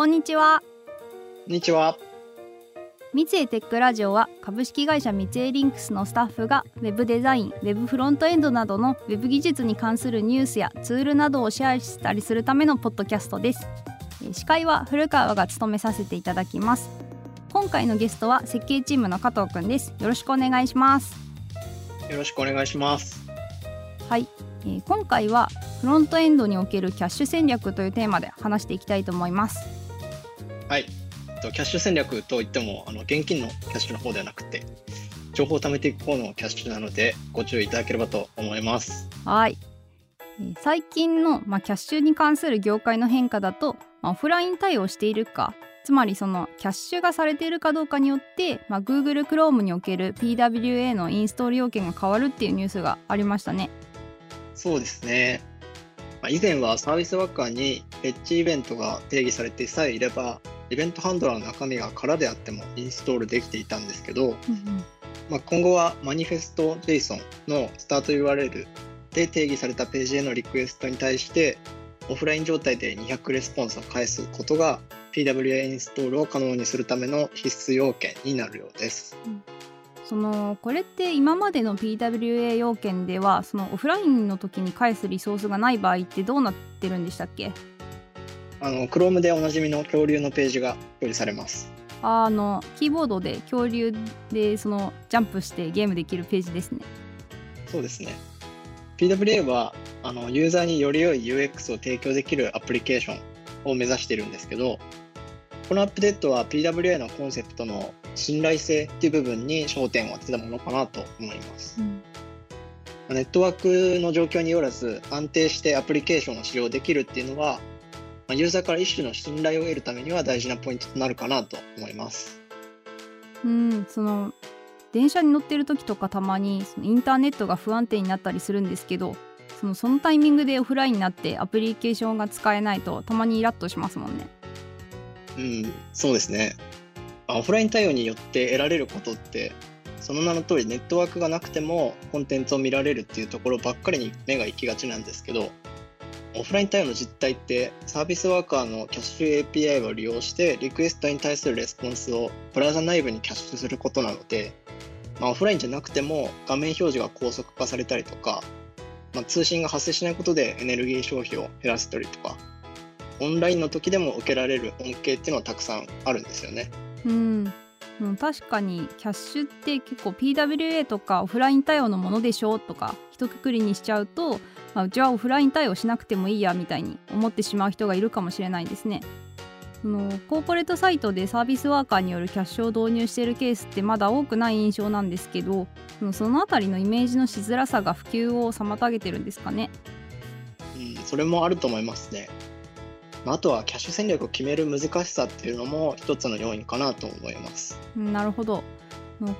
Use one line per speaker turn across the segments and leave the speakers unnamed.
こんにちは。
こんにちは。
三井テックラジオは株式会社三井リンクスのスタッフがウェブデザイン、ウェブフロントエンドなどのウェブ技術に関するニュースやツールなどをシェアしたりするためのポッドキャストです。司会は古川が務めさせていただきます。今回のゲストは設計チームの加藤くんです。よろしくお願いします。
よろしくお願いします。
はい、えー、今回はフロントエンドにおけるキャッシュ戦略というテーマで話していきたいと思います。
はい、キャッシュ戦略といってもあの現金のキャッシュの方ではなくて情報を貯めていく方のキャッシュなのでご注意いただければと思います。
はい。最近の、まあ、キャッシュに関する業界の変化だと、まあ、オフライン対応しているかつまりそのキャッシュがされているかどうかによって、まあ、Google Chrome における PWA のインストール要件が変わるっていうニュースがありましたね。
そうですね。まあ、以前はサービスワーカーにフェッチイベントが定義されてさえいれば、イベントハンドラーの中身が空であってもインストールできていたんですけど、うんうん、まあ、今後はマニフェスト JSON のスタート URL で定義されたページへのリクエストに対してオフライン状態で200レスポンスを返すことが PWA インストールを可能にするための必須要件になるようです。うん。
そのこれって今までの PWA 要件ではそのオフラインの時に返すリソースがない場合ってどうなってるんでしたっけ？
あの Chrome でおなじみの恐竜のページが表示されます。
あのキーボードで恐竜でそのジャンプしてゲームできるページですね。
そうですね。PWA はあのユーザーにより良い UX を提供できるアプリケーションを目指しているんですけどこのアップデートは PWA のコンセプトの信頼性っていう部分に焦点を当てたものかなと思います。うん、ネットワークの状況によらず安定してアプリケーションを使用できるっていうのはユーザーから一種の信頼を得るためには大事なポイントとなるかなと思います。
うん、その電車に乗ってる時とかたまにそのインターネットが不安定になったりするんですけどそのそのタイミングでオフラインになってアプリケーションが使えないとたまにイラッとしますもんね。
うん、そうですね。オフライン対応によって得られることってその名の通りネットワークがなくてもコンテンツを見られるっていうところばっかりに目が行きがちなんですけどオフライン対応の実態ってサービスワーカーのキャッシュ API を利用してリクエストに対するレスポンスをブラウザ内部にキャッシュすることなので、まあ、オフラインじゃなくても画面表示が高速化されたりとか、まあ、通信が発生しないことでエネルギー消費を減らせたりとかオンラインの時でも受けられる恩恵っていうのはたくさんあるんですよね。
うん、確かにキャッシュって結構 PWA とかオフライン対応のものでしょうとか一括りにしちゃうと、まあ、うちはオフライン対応しなくてもいいやみたいに思ってしまう人がいるかもしれないですね。そのコーポレートサイトでサービスワーカーによるキャッシュを導入しているケースってまだ多くない印象なんですけどその辺りのイメージのしづらさが普及を妨げてるんですかね。
うん、それもあると思いますね。あとはキャッシュ戦略を決める難しさっていうのも一つの要因かなと思います。
なるほど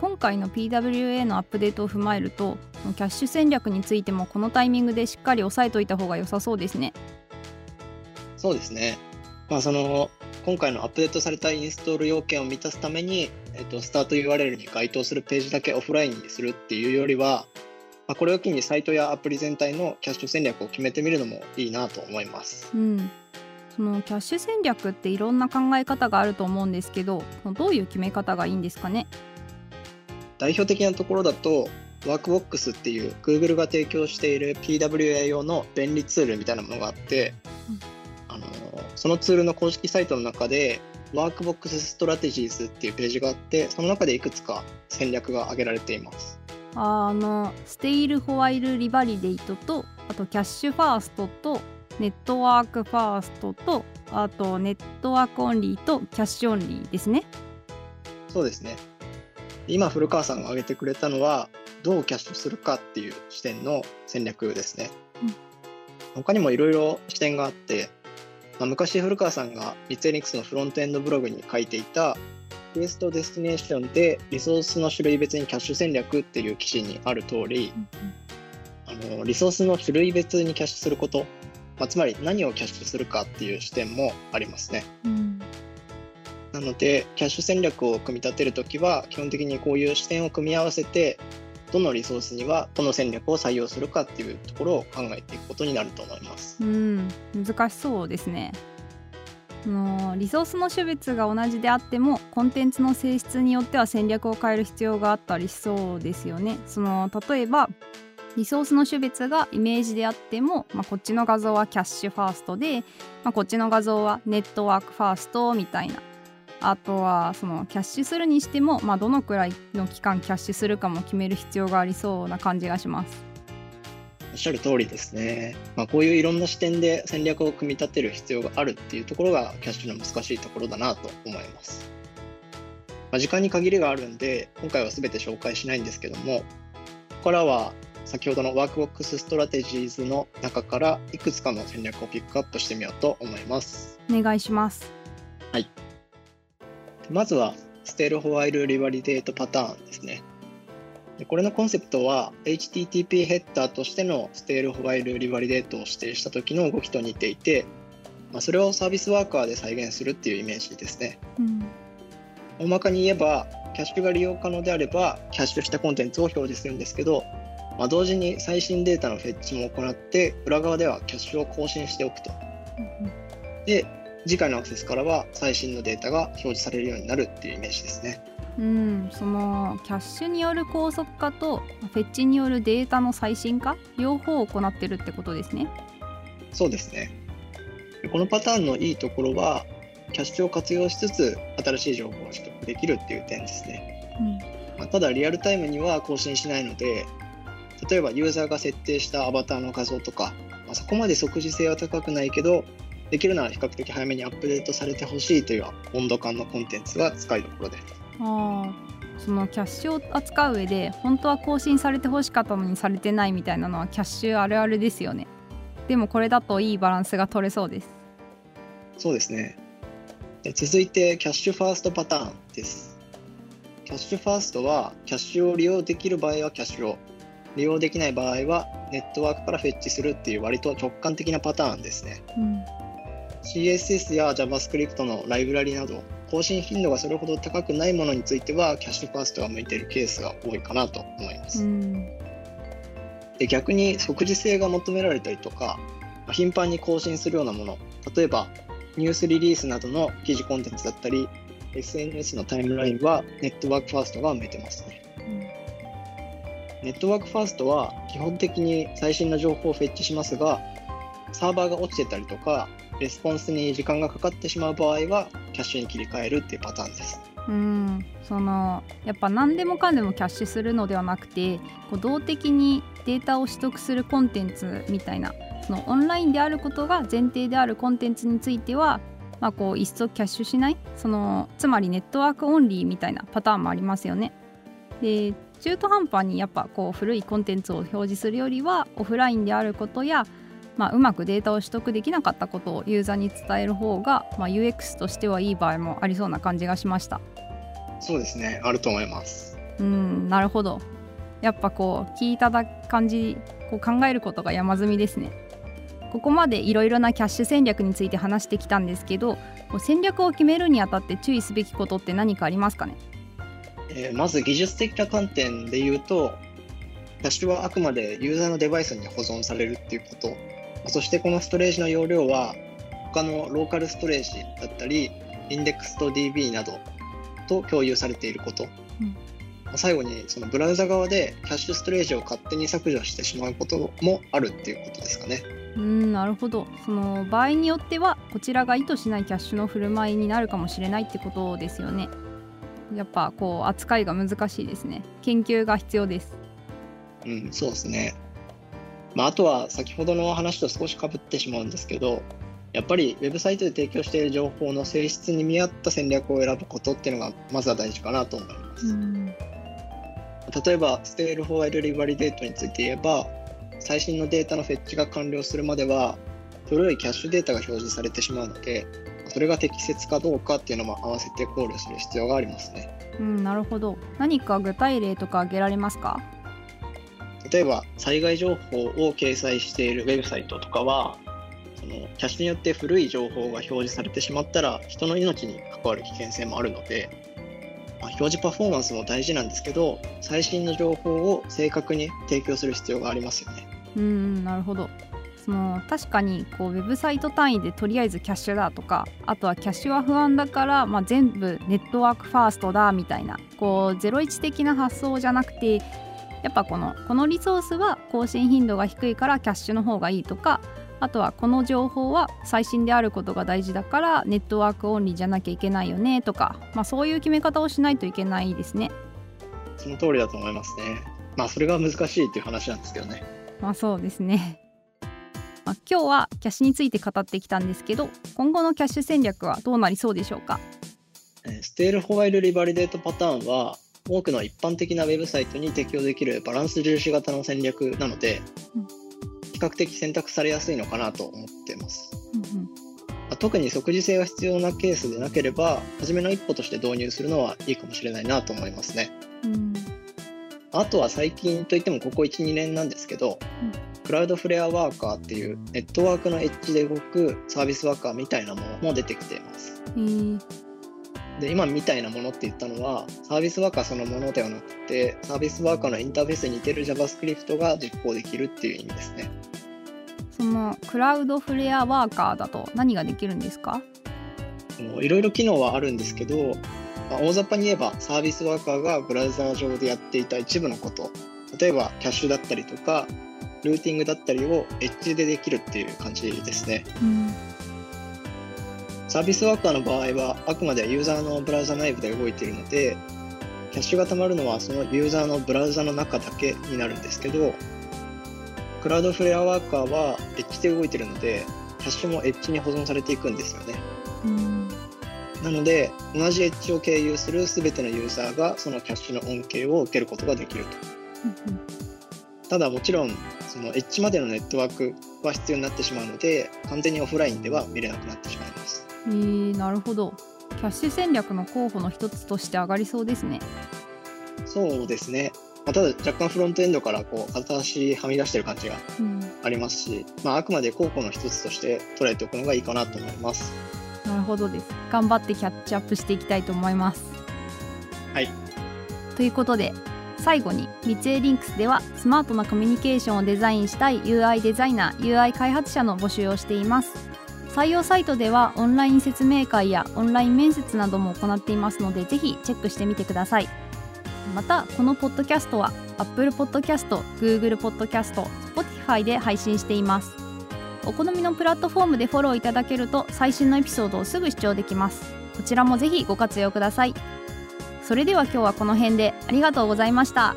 今回の PWA のアップデートを踏まえるとキャッシュ戦略についてもこのタイミングでしっかり押さえといた方が良さそうですね。
そうですね。まあ、その今回のアップデートされたインストール要件を満たすために、えっと、スタート URL に該当するページだけオフラインにするっていうよりは、まあ、これを機にサイトやアプリ全体のキャッシュ戦略を決めてみるのもいいなと思います。
うんそのキャッシュ戦略っていろんな考え方があると思うんですけどどういう決め方がいいんですかね？
代表的なところだとワークボックスっていう Google が提供している PWA 用の便利ツールみたいなものがあって、うん、あのそのツールの公式サイトの中で Workbox Strategies っていうページがあってその中でいくつか戦略が挙げられています。
あの Stale While Revalidate とあと Cache First と Network First とあと Network Only と Cache Only ですね。
そうですね。今古川さんが挙げてくれたのはどうキャッシュするかっていう視点の戦略ですね、うん、他にもいろいろ視点があって、まあ、昔古川さんがミツエーリンクスのフロントエンドブログに書いていたリクエストデスティネーションでリソースの種類別にキャッシュ戦略っていう記事にある通り、うん、あのリソースの種類別にキャッシュすることまあ、つまり何をキャッシュするかっていう視点もありますね。うん、なのでキャッシュ戦略を組み立てるときは基本的にこういう視点を組み合わせてどのリソースにはどの戦略を採用するかっていうところを考えていくことになると思います。
うん、難しそうですね。のリソースの種別が同じであってもコンテンツの性質によっては戦略を変える必要があったりしそうですよね。その例えばリソースの種別がイメージであっても、まあ、こっちの画像はキャッシュファーストで、まあ、こっちの画像はネットワークファーストみたいなあとはそのキャッシュするにしても、まあ、どのくらいの期間キャッシュするかも決める必要がありそうな感じがします。
おっしゃる通りですね。まあ、こういういろんな視点で戦略を組み立てる必要があるっていうところがキャッシュの難しいところだなと思います。まあ、時間に限りがあるんで、今回は全て紹介しないんですけども、ここからは先ほどの Workbox Strategies の中からいくつかの戦略をピックアップしてみようと思います。
お願いします。
はい。まずは、 Stale While Revalidate パターンですね。でこれのコンセプトは HTTP ヘッダーとしての Stale While Revalidate を指定した時の動きと似ていて、まあ、それをサービスワーカーで再現するっていうイメージですね。うん、大まかに言えばキャッシュが利用可能であればキャッシュしたコンテンツを表示するんですけど、まあ、同時に最新データのフェッチも行って裏側ではキャッシュを更新しておくと。うん、で次回のアクセスからは最新のデータが表示されるようになるっていうイメージですね。
うん、そのキャッシュによる高速化とフェッチによるデータの最新化両方を行ってるってことですね。
そうですね。このパターンのいいところはキャッシュを活用しつつ新しい情報を取得できるっていう点ですね。うんまあ、ただリアルタイムには更新しないので例えばユーザーが設定したアバターの画像とか、まあ、そこまで即時性は高くないけどできるなら比較的早めにアップデートされてほしいという温度感のコンテンツが使いどころで。す。
あそのキャッシュを扱う上で本当は更新されてほしかったのにされてないみたいなのはキャッシュあるあるですよね。でもこれだといいバランスが取れそうです。
そうですね。続いてキャッシュファーストパターンです。キャッシュファーストはキャッシュを利用できる場合はキャッシュを利用できない場合はネットワークからフェッチするっていう割と直感的なパターンですね、うん、CSS や JavaScript のライブラリなど更新頻度がそれほど高くないものについてはキャッシュファーストが向いているケースが多いかなと思います。で逆に即時性が求められたりとか頻繁に更新するようなもの例えばニュースリリースなどの記事コンテンツだったり SNS のタイムラインはネットワークファーストが向いてますね。ネットワークファーストは基本的に最新の情報をフェッチしますがサーバーが落ちてたりとかレスポンスに時間がかかってしまう場合はキャッシュに切り替えるっていうパターンです。
うんそのやっぱ何でもかんでもキャッシュするのではなくてこう動的にデータを取得するコンテンツみたいなそのオンラインであることが前提であるコンテンツについては、まあ、こう一層キャッシュしないそのつまりネットワークオンリーみたいなパターンもありますよね。で中途半端にやっぱこう古いコンテンツを表示するよりはオフラインであることやまあ、うまくデータを取得できなかったことをユーザーに伝える方が、まあ、UX としてはいい場合もありそうな感じがしました。
そうですねあると思います。
うんなるほど。やっぱこう聞いただ感じこう考えることが山積みですね。ここまでいろいろなキャッシュ戦略について話してきたんですけど戦略を決めるにあたって注意すべきことって何かありますかね、
えー、まず技術的な観点で言うとキャッシュはあくまでユーザーのデバイスに保存されるっていうことそしてこのストレージの容量は他のローカルストレージだったり、インデックスと DB などと共有されていること。うん、最後にそのブラウザ側でキャッシュストレージを勝手に削除してしまうこともあるっていうことですかね。
うんなるほどその場合によってはこちらが意図しないキャッシュの振る舞いになるかもしれないってことですよね。やっぱこう扱いが難しいですね。研究が必要です。
うん、そうですね。まあ、あとは先ほどの話と少しかぶってしまうんですけどやっぱりウェブサイトで提供している情報の性質に見合った戦略を選ぶことっていうのがまずは大事かなと思います。例えばステールフォワイルリバリデートについて言えば最新のデータのフェッチが完了するまでは古いキャッシュデータが表示されてしまうのでそれが適切かどうかっていうのも合わせて考慮する必要がありますね。
うん、なるほど。何か具体例とか挙げられますか？
例えば災害情報を掲載しているウェブサイトとかはそのキャッシュによって古い情報が表示されてしまったら人の命に関わる危険性もあるので、まあ、表示パフォーマンスも大事なんですけど最新の情報を正確に提供する必要がありますよね。
うんなるほどその確かにこうウェブサイト単位でとりあえずキャッシュだとかあとはキャッシュは不安だから、まあ、全部ネットワークファーストだみたいなこう01的な発想じゃなくてやっぱこのこのリソースは更新頻度が低いからキャッシュの方がいいとかあとはこの情報は最新であることが大事だからネットワークオンリーじゃなきゃいけないよねとか、まあ、そういう決め方をしないといけないですね。
その通りだと思いますね。まあそれが難しいっていう話なんですけどね。
まあそうですね。まあ、今日はキャッシュについて語ってきたんですけど今後のキャッシュ戦略はどうなりそうでしょうか？
ステールホワイルリバリデートパターンは多くの一般的なウェブサイトに適用できるバランス重視型の戦略なので、うん、比較的選択されやすいのかなと思っています。うんうん特に即時性が必要なケースでなければ初めの一歩として導入するのはいいかもしれないなと思いますね。うん、あとは最近といってもここ12年なんですけど、うん、クラウドフレアワーカーっていうネットワークのエッジで動くサービスワーカーみたいなものも出てきています。で今みたいなものって言ったのはサービスワーカーそのものではなくてサービスワーカーのインターフェースに似てる JavaScript が実行できるっていう意味ですね。
そのクラウドフレアワーカーだと何ができるんですか？
いろいろ機能はあるんですけど、まあ、大雑把に言えばサービスワーカーがブラウザー上でやっていた一部のこと例えばキャッシュだったりとかルーティングだったりをエッジでできるっていう感じですね。うん、サービスワーカーの場合はあくまでユーザーのブラウザ内部で動いているのでキャッシュがたまるのはそのユーザーのブラウザの中だけになるんですけどクラウドフレアワーカーはエッジで動いているのでキャッシュもエッジに保存されていくんですよね。うん、なので同じエッジを経由する全てのユーザーがそのキャッシュの恩恵を受けることができると。ただもちろんそのエッジまでのネットワークは必要になってしまうので完全にオフラインでは見れなくなってしまいます。
えー、なるほどキャッシュ戦略の候補の一つとして上がりそうですね。
そうですね。まあ、ただ若干フロントエンドからこう片足はみ出してる感じがありますし、うん、まあ、あくまで候補の一つとして捉えておくのがいいかなと思います。
なるほどです。頑張ってキャッチアップしていきたいと思います。
はい。
ということで最後に三井リンクスではスマートなコミュニケーションをデザインしたい UI デザイナー UI 開発者の募集をしています採用サイトではオンライン説明会やオンライン面接なども行っていますのでぜひチェックしてみてください。またこのポッドキャストは Apple Podcast、Google Podcast、Spotify で配信しています。お好みのプラットフォームでフォローいただけると最新のエピソードをすぐ視聴できます。こちらもぜひご活用ください。それでは今日はこの辺でありがとうございました。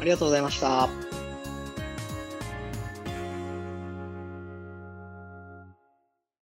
ありがとうございました。